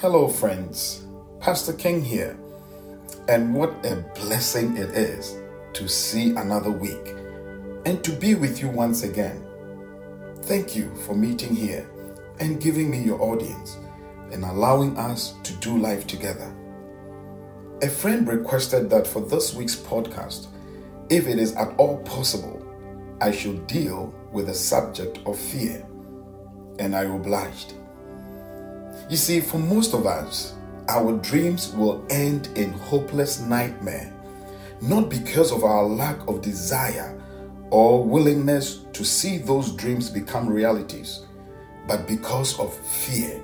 Hello, friends. Pastor King here. And what a blessing it is to see another week and to be with you once again. Thank you for meeting here and giving me your audience and allowing us to do life together. A friend requested that for this week's podcast, if it is at all possible, I should deal with the subject of fear. And I obliged. You see, for most of us, our dreams will end in hopeless nightmare, not because of our lack of desire or willingness to see those dreams become realities, but because of fear,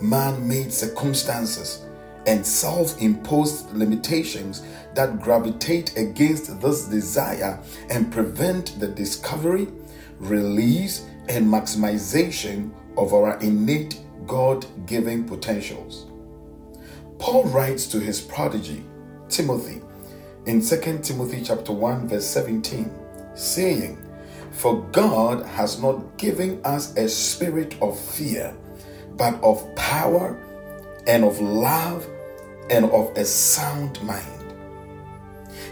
man made circumstances, and self imposed limitations that gravitate against this desire and prevent the discovery, release, and maximization of our innate God given potentials. Paul writes to his prodigy, Timothy, in 2 Timothy chapter 1 verse 17, saying, For God has not given us a spirit of fear, but of power and of love and of a sound mind.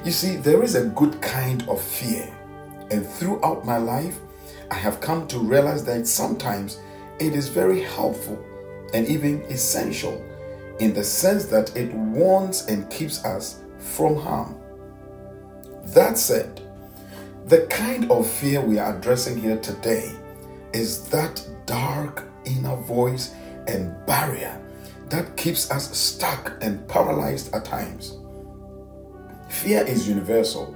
You see, there is a good kind of fear, and throughout my life, I have come to realize that sometimes it is very helpful and even essential in the sense that it warns and keeps us from harm. That said, the kind of fear we are addressing here today is that dark inner voice and barrier that keeps us stuck and paralyzed at times. Fear is universal.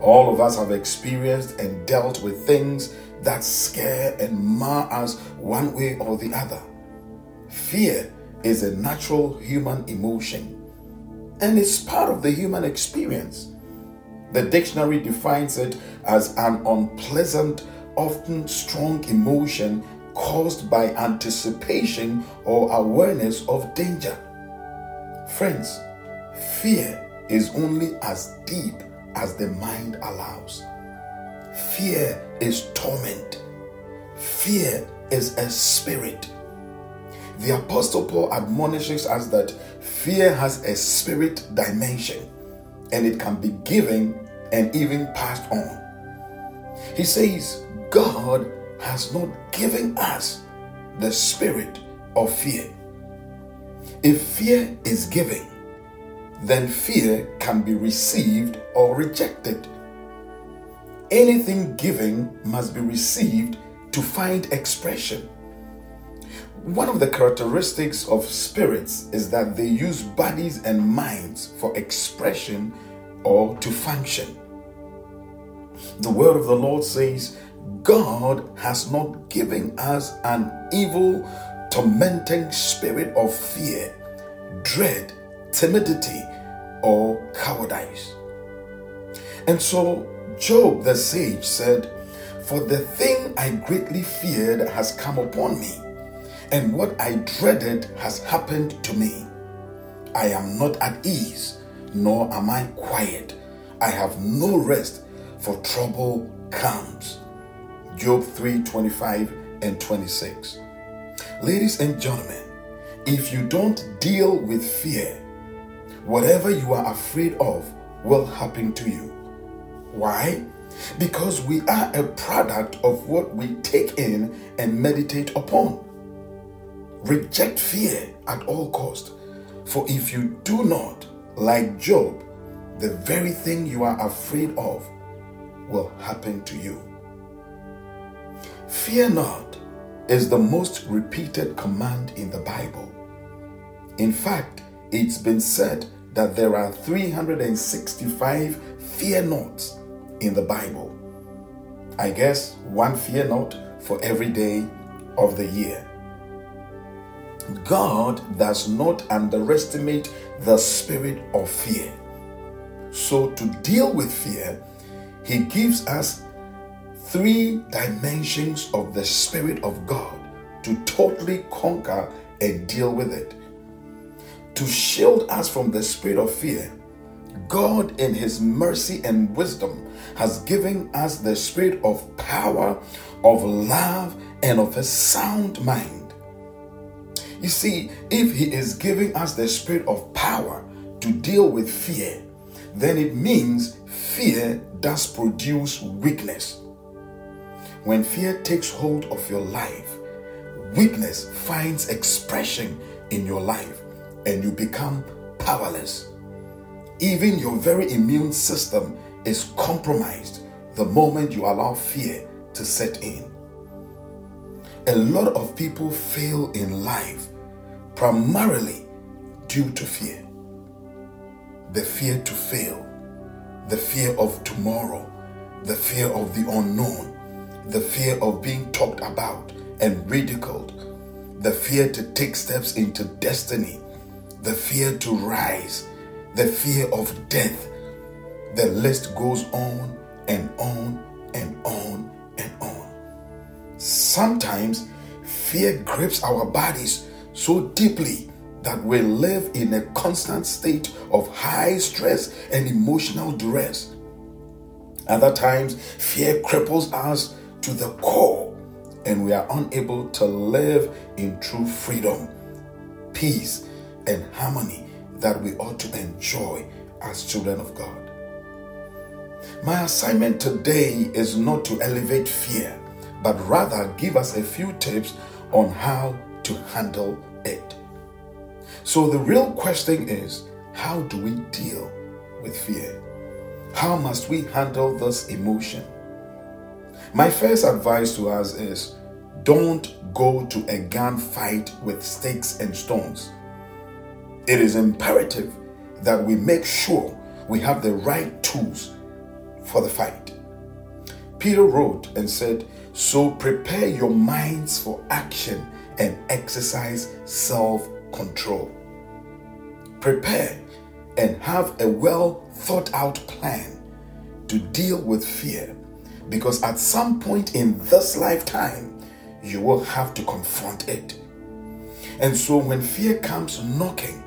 All of us have experienced and dealt with things that scare and mar us one way or the other. Fear is a natural human emotion and it's part of the human experience. The dictionary defines it as an unpleasant, often strong emotion caused by anticipation or awareness of danger. Friends, fear is only as deep as the mind allows. Fear is torment. Fear is a spirit. The Apostle Paul admonishes us that fear has a spirit dimension and it can be given and even passed on. He says, God has not given us the spirit of fear. If fear is given, then fear can be received or rejected. Anything given must be received to find expression. One of the characteristics of spirits is that they use bodies and minds for expression or to function. The word of the Lord says, God has not given us an evil, tormenting spirit of fear, dread, timidity, or cowardice. And so Job the sage said, For the thing I greatly feared has come upon me, and what I dreaded has happened to me. I am not at ease, nor am I quiet. I have no rest, for trouble comes. Job 3 25 and 26. Ladies and gentlemen, if you don't deal with fear, whatever you are afraid of will happen to you. Why? Because we are a product of what we take in and meditate upon. Reject fear at all cost, for if you do not, like Job, the very thing you are afraid of will happen to you. Fear not is the most repeated command in the Bible. In fact, it's been said that there are 365 fear nots in the Bible. I guess one fear not for every day of the year. God does not underestimate the spirit of fear. So, to deal with fear, He gives us three dimensions of the Spirit of God to totally conquer and deal with it. To shield us from the spirit of fear, God, in His mercy and wisdom, has given us the spirit of power, of love, and of a sound mind. You see, if He is giving us the spirit of power to deal with fear, then it means fear does produce weakness. When fear takes hold of your life, weakness finds expression in your life and you become powerless. Even your very immune system is compromised the moment you allow fear to set in. A lot of people fail in life primarily due to fear. The fear to fail, the fear of tomorrow, the fear of the unknown, the fear of being talked about and ridiculed, the fear to take steps into destiny, the fear to rise, the fear of death. The list goes on and on and on and on. Sometimes fear grips our bodies so deeply that we live in a constant state of high stress and emotional duress. Other times, fear cripples us to the core and we are unable to live in true freedom, peace, and harmony that we ought to enjoy as children of God. My assignment today is not to elevate fear, but rather give us a few tips on how to handle it. So, the real question is how do we deal with fear? How must we handle this emotion? My first advice to us is don't go to a gunfight with sticks and stones. It is imperative that we make sure we have the right tools for the fight. Peter wrote and said, So prepare your minds for action and exercise self control. Prepare and have a well thought out plan to deal with fear because at some point in this lifetime, you will have to confront it. And so when fear comes knocking,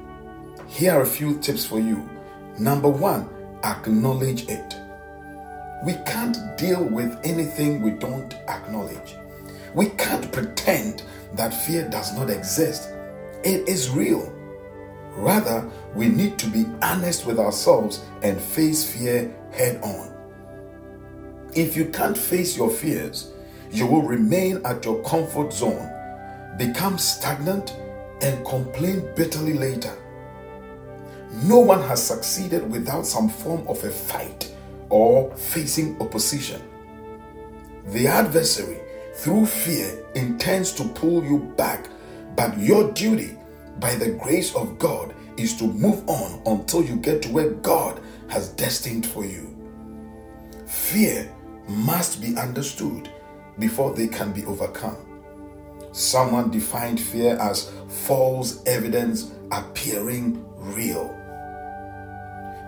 here are a few tips for you. Number one, acknowledge it. We can't deal with anything we don't acknowledge. We can't pretend that fear does not exist. It is real. Rather, we need to be honest with ourselves and face fear head on. If you can't face your fears, you will remain at your comfort zone, become stagnant, and complain bitterly later. No one has succeeded without some form of a fight or facing opposition. The adversary, through fear, intends to pull you back, but your duty, by the grace of God, is to move on until you get to where God has destined for you. Fear must be understood before they can be overcome. Someone defined fear as false evidence appearing real.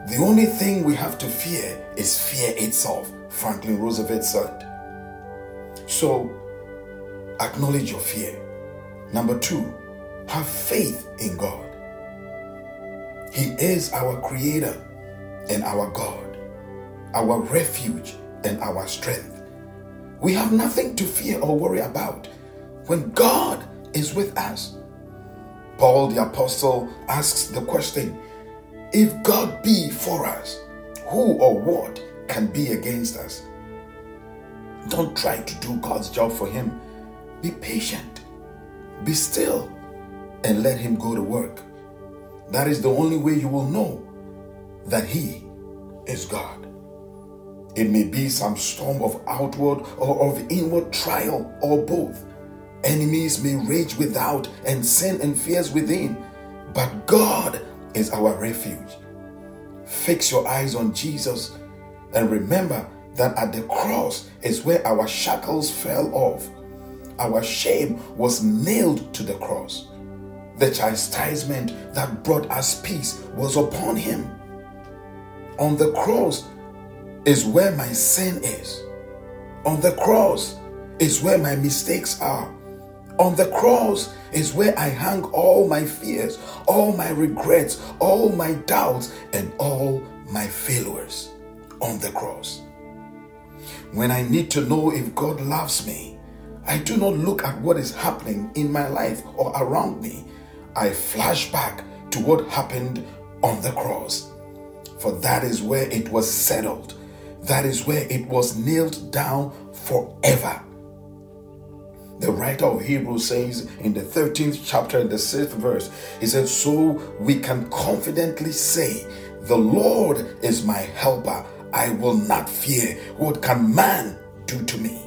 The only thing we have to fear is fear itself, Franklin Roosevelt said. So, acknowledge your fear. Number two, have faith in God. He is our creator and our God, our refuge and our strength. We have nothing to fear or worry about when God is with us. Paul the Apostle asks the question if God be for us, who or what can be against us? Don't try to do God's job for Him. Be patient, be still, and let Him go to work. That is the only way you will know that He is God. It may be some storm of outward or of inward trial, or both. Enemies may rage without and sin and fears within, but God is our refuge. Fix your eyes on Jesus and remember that at the cross is where our shackles fell off. Our shame was nailed to the cross. The chastisement that brought us peace was upon him. On the cross, is where my sin is. On the cross is where my mistakes are. On the cross is where I hang all my fears, all my regrets, all my doubts, and all my failures on the cross. When I need to know if God loves me, I do not look at what is happening in my life or around me, I flash back to what happened on the cross. For that is where it was settled. That is where it was nailed down forever. The writer of Hebrews says in the 13th chapter, in the 6th verse, he said, So we can confidently say, The Lord is my helper. I will not fear. What can man do to me?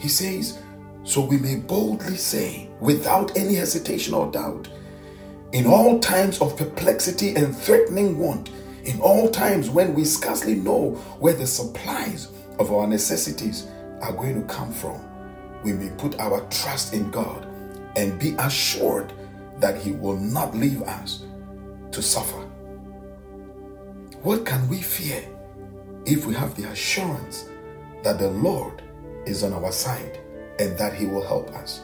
He says, So we may boldly say, without any hesitation or doubt, in all times of perplexity and threatening want, in all times when we scarcely know where the supplies of our necessities are going to come from we may put our trust in God and be assured that He will not leave us to suffer. What can we fear if we have the assurance that the Lord is on our side and that He will help us?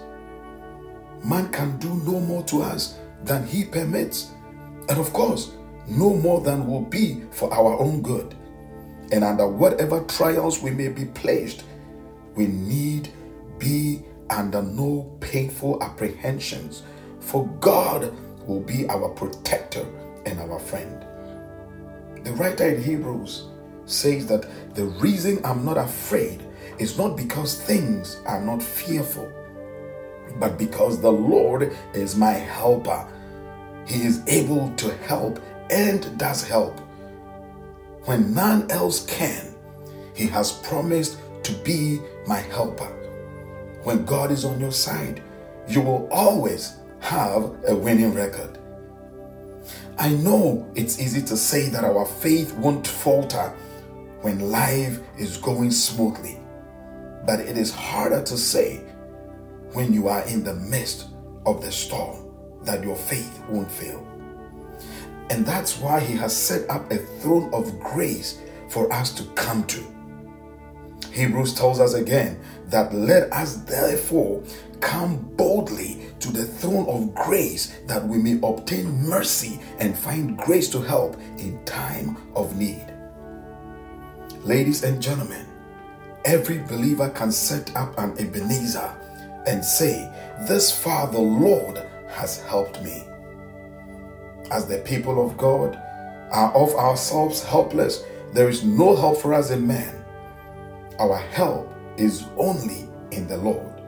Man can do no more to us than He permits, and of course, no more than will be for our own good. And under whatever trials we may be placed, we need be under no painful apprehensions, for God will be our protector and our friend. The writer in Hebrews says that the reason I'm not afraid is not because things are not fearful, but because the Lord is my helper. He is able to help and does help. When none else can, He has promised to be my helper when God is on your side, you will always have a winning record. I know it's easy to say that our faith won't falter when life is going smoothly, but it is harder to say when you are in the midst of the storm that your faith won't fail. And that's why He has set up a throne of grace for us to come to. Hebrews tells us again that let us therefore come boldly to the throne of grace that we may obtain mercy and find grace to help in time of need. Ladies and gentlemen, every believer can set up an Ebenezer and say, This far the Lord has helped me. As the people of God are of ourselves helpless, there is no help for us in man. Our help is only in the Lord,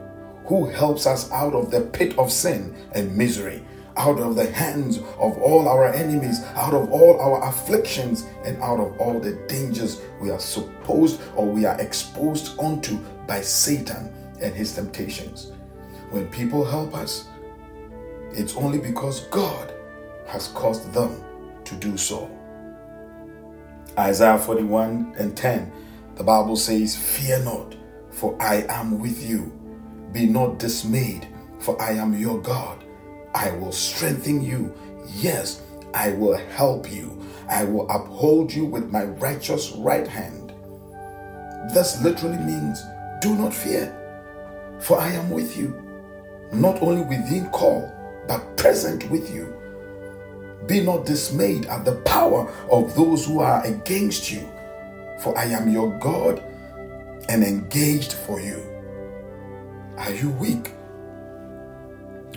who helps us out of the pit of sin and misery, out of the hands of all our enemies, out of all our afflictions, and out of all the dangers we are supposed or we are exposed unto by Satan and his temptations. When people help us, it's only because God has caused them to do so. Isaiah 41 and 10 the Bible says, Fear not, for I am with you. Be not dismayed, for I am your God. I will strengthen you. Yes, I will help you. I will uphold you with my righteous right hand. This literally means, Do not fear, for I am with you. Not only within call, but present with you. Be not dismayed at the power of those who are against you for I am your God and engaged for you. Are you weak?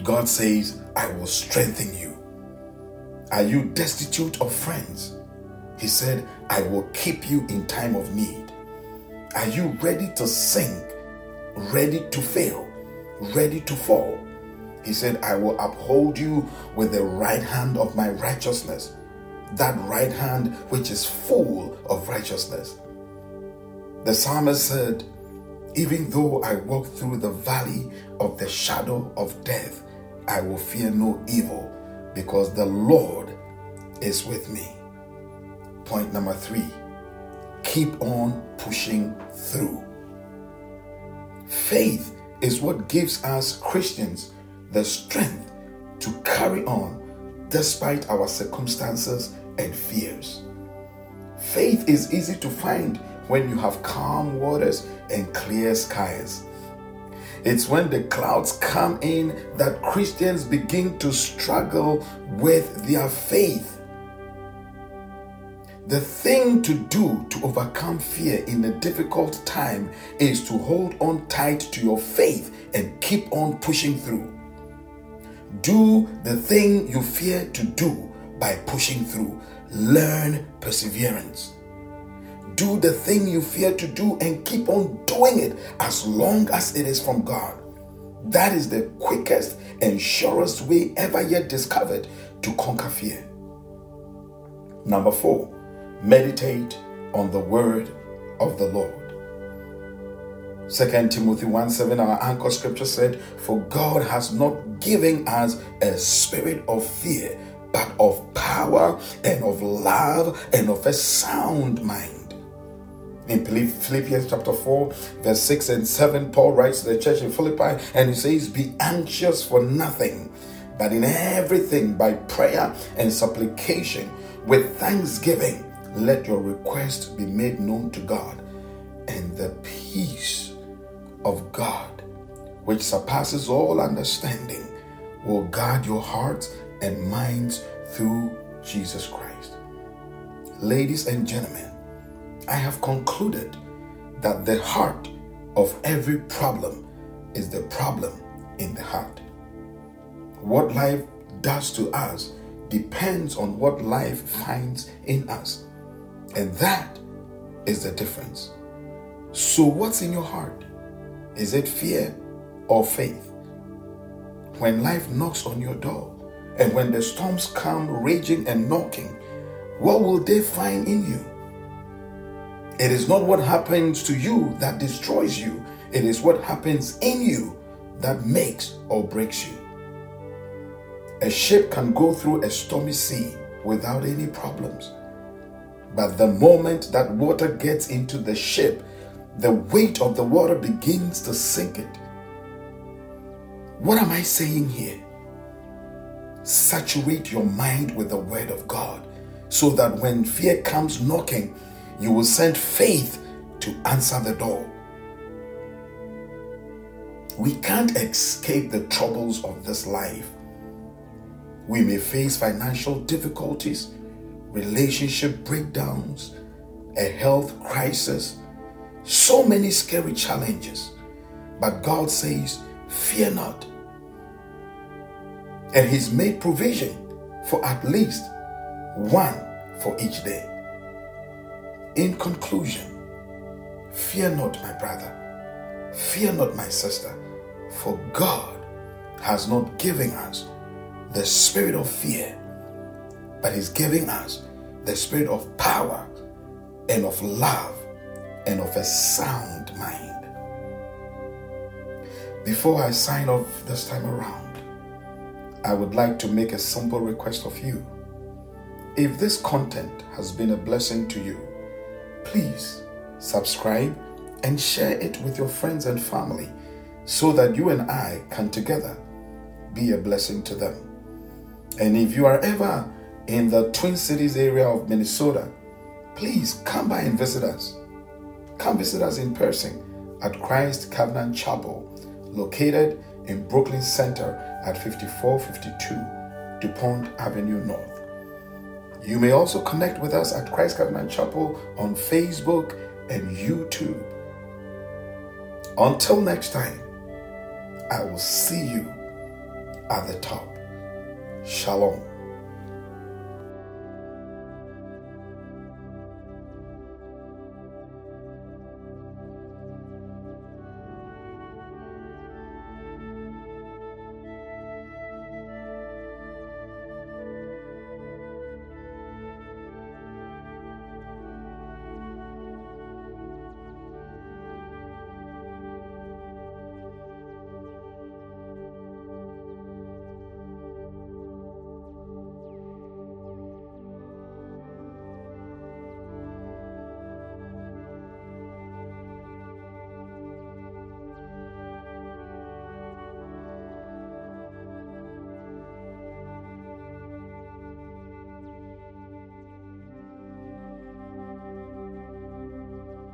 God says, I will strengthen you. Are you destitute of friends? He said, I will keep you in time of need. Are you ready to sink, ready to fail, ready to fall? He said, I will uphold you with the right hand of my righteousness that right hand which is full of righteousness. The psalmist said, Even though I walk through the valley of the shadow of death, I will fear no evil because the Lord is with me. Point number three keep on pushing through. Faith is what gives us Christians the strength to carry on despite our circumstances and fears. Faith is easy to find when you have calm waters and clear skies. It's when the clouds come in that Christians begin to struggle with their faith. The thing to do to overcome fear in a difficult time is to hold on tight to your faith and keep on pushing through. Do the thing you fear to do by pushing through. Learn perseverance. Do the thing you fear to do and keep on doing it as long as it is from God. That is the quickest and surest way ever yet discovered to conquer fear. Number four, meditate on the word of the Lord. 2 Timothy 1 7, our anchor scripture said, For God has not given us a spirit of fear, but of power and of love and of a sound mind. In Philippians chapter 4, verse 6 and 7, Paul writes to the church in Philippi and he says, Be anxious for nothing, but in everything by prayer and supplication with thanksgiving, let your request be made known to God, and the peace of God, which surpasses all understanding, will guard your hearts and minds through Jesus Christ. Ladies and gentlemen, I have concluded that the heart of every problem is the problem in the heart. What life does to us depends on what life finds in us. And that is the difference. So, what's in your heart? Is it fear or faith? When life knocks on your door and when the storms come raging and knocking, what will they find in you? It is not what happens to you that destroys you, it is what happens in you that makes or breaks you. A ship can go through a stormy sea without any problems. But the moment that water gets into the ship, the weight of the water begins to sink it. What am I saying here? Saturate your mind with the Word of God so that when fear comes knocking, you will send faith to answer the door. We can't escape the troubles of this life. We may face financial difficulties, relationship breakdowns, a health crisis, so many scary challenges. But God says, Fear not. And He's made provision for at least one for each day. In conclusion, fear not, my brother, fear not, my sister, for God has not given us the spirit of fear, but He's giving us the spirit of power and of love and of a sound mind. Before I sign off this time around, I would like to make a simple request of you. If this content has been a blessing to you, please subscribe and share it with your friends and family so that you and I can together be a blessing to them. And if you are ever in the Twin Cities area of Minnesota, please come by and visit us. Come visit us in person at Christ Covenant Chapel, located in Brooklyn Center at 5452 DuPont Avenue North. You may also connect with us at Christ Covenant Chapel on Facebook and YouTube. Until next time, I will see you at the top. Shalom.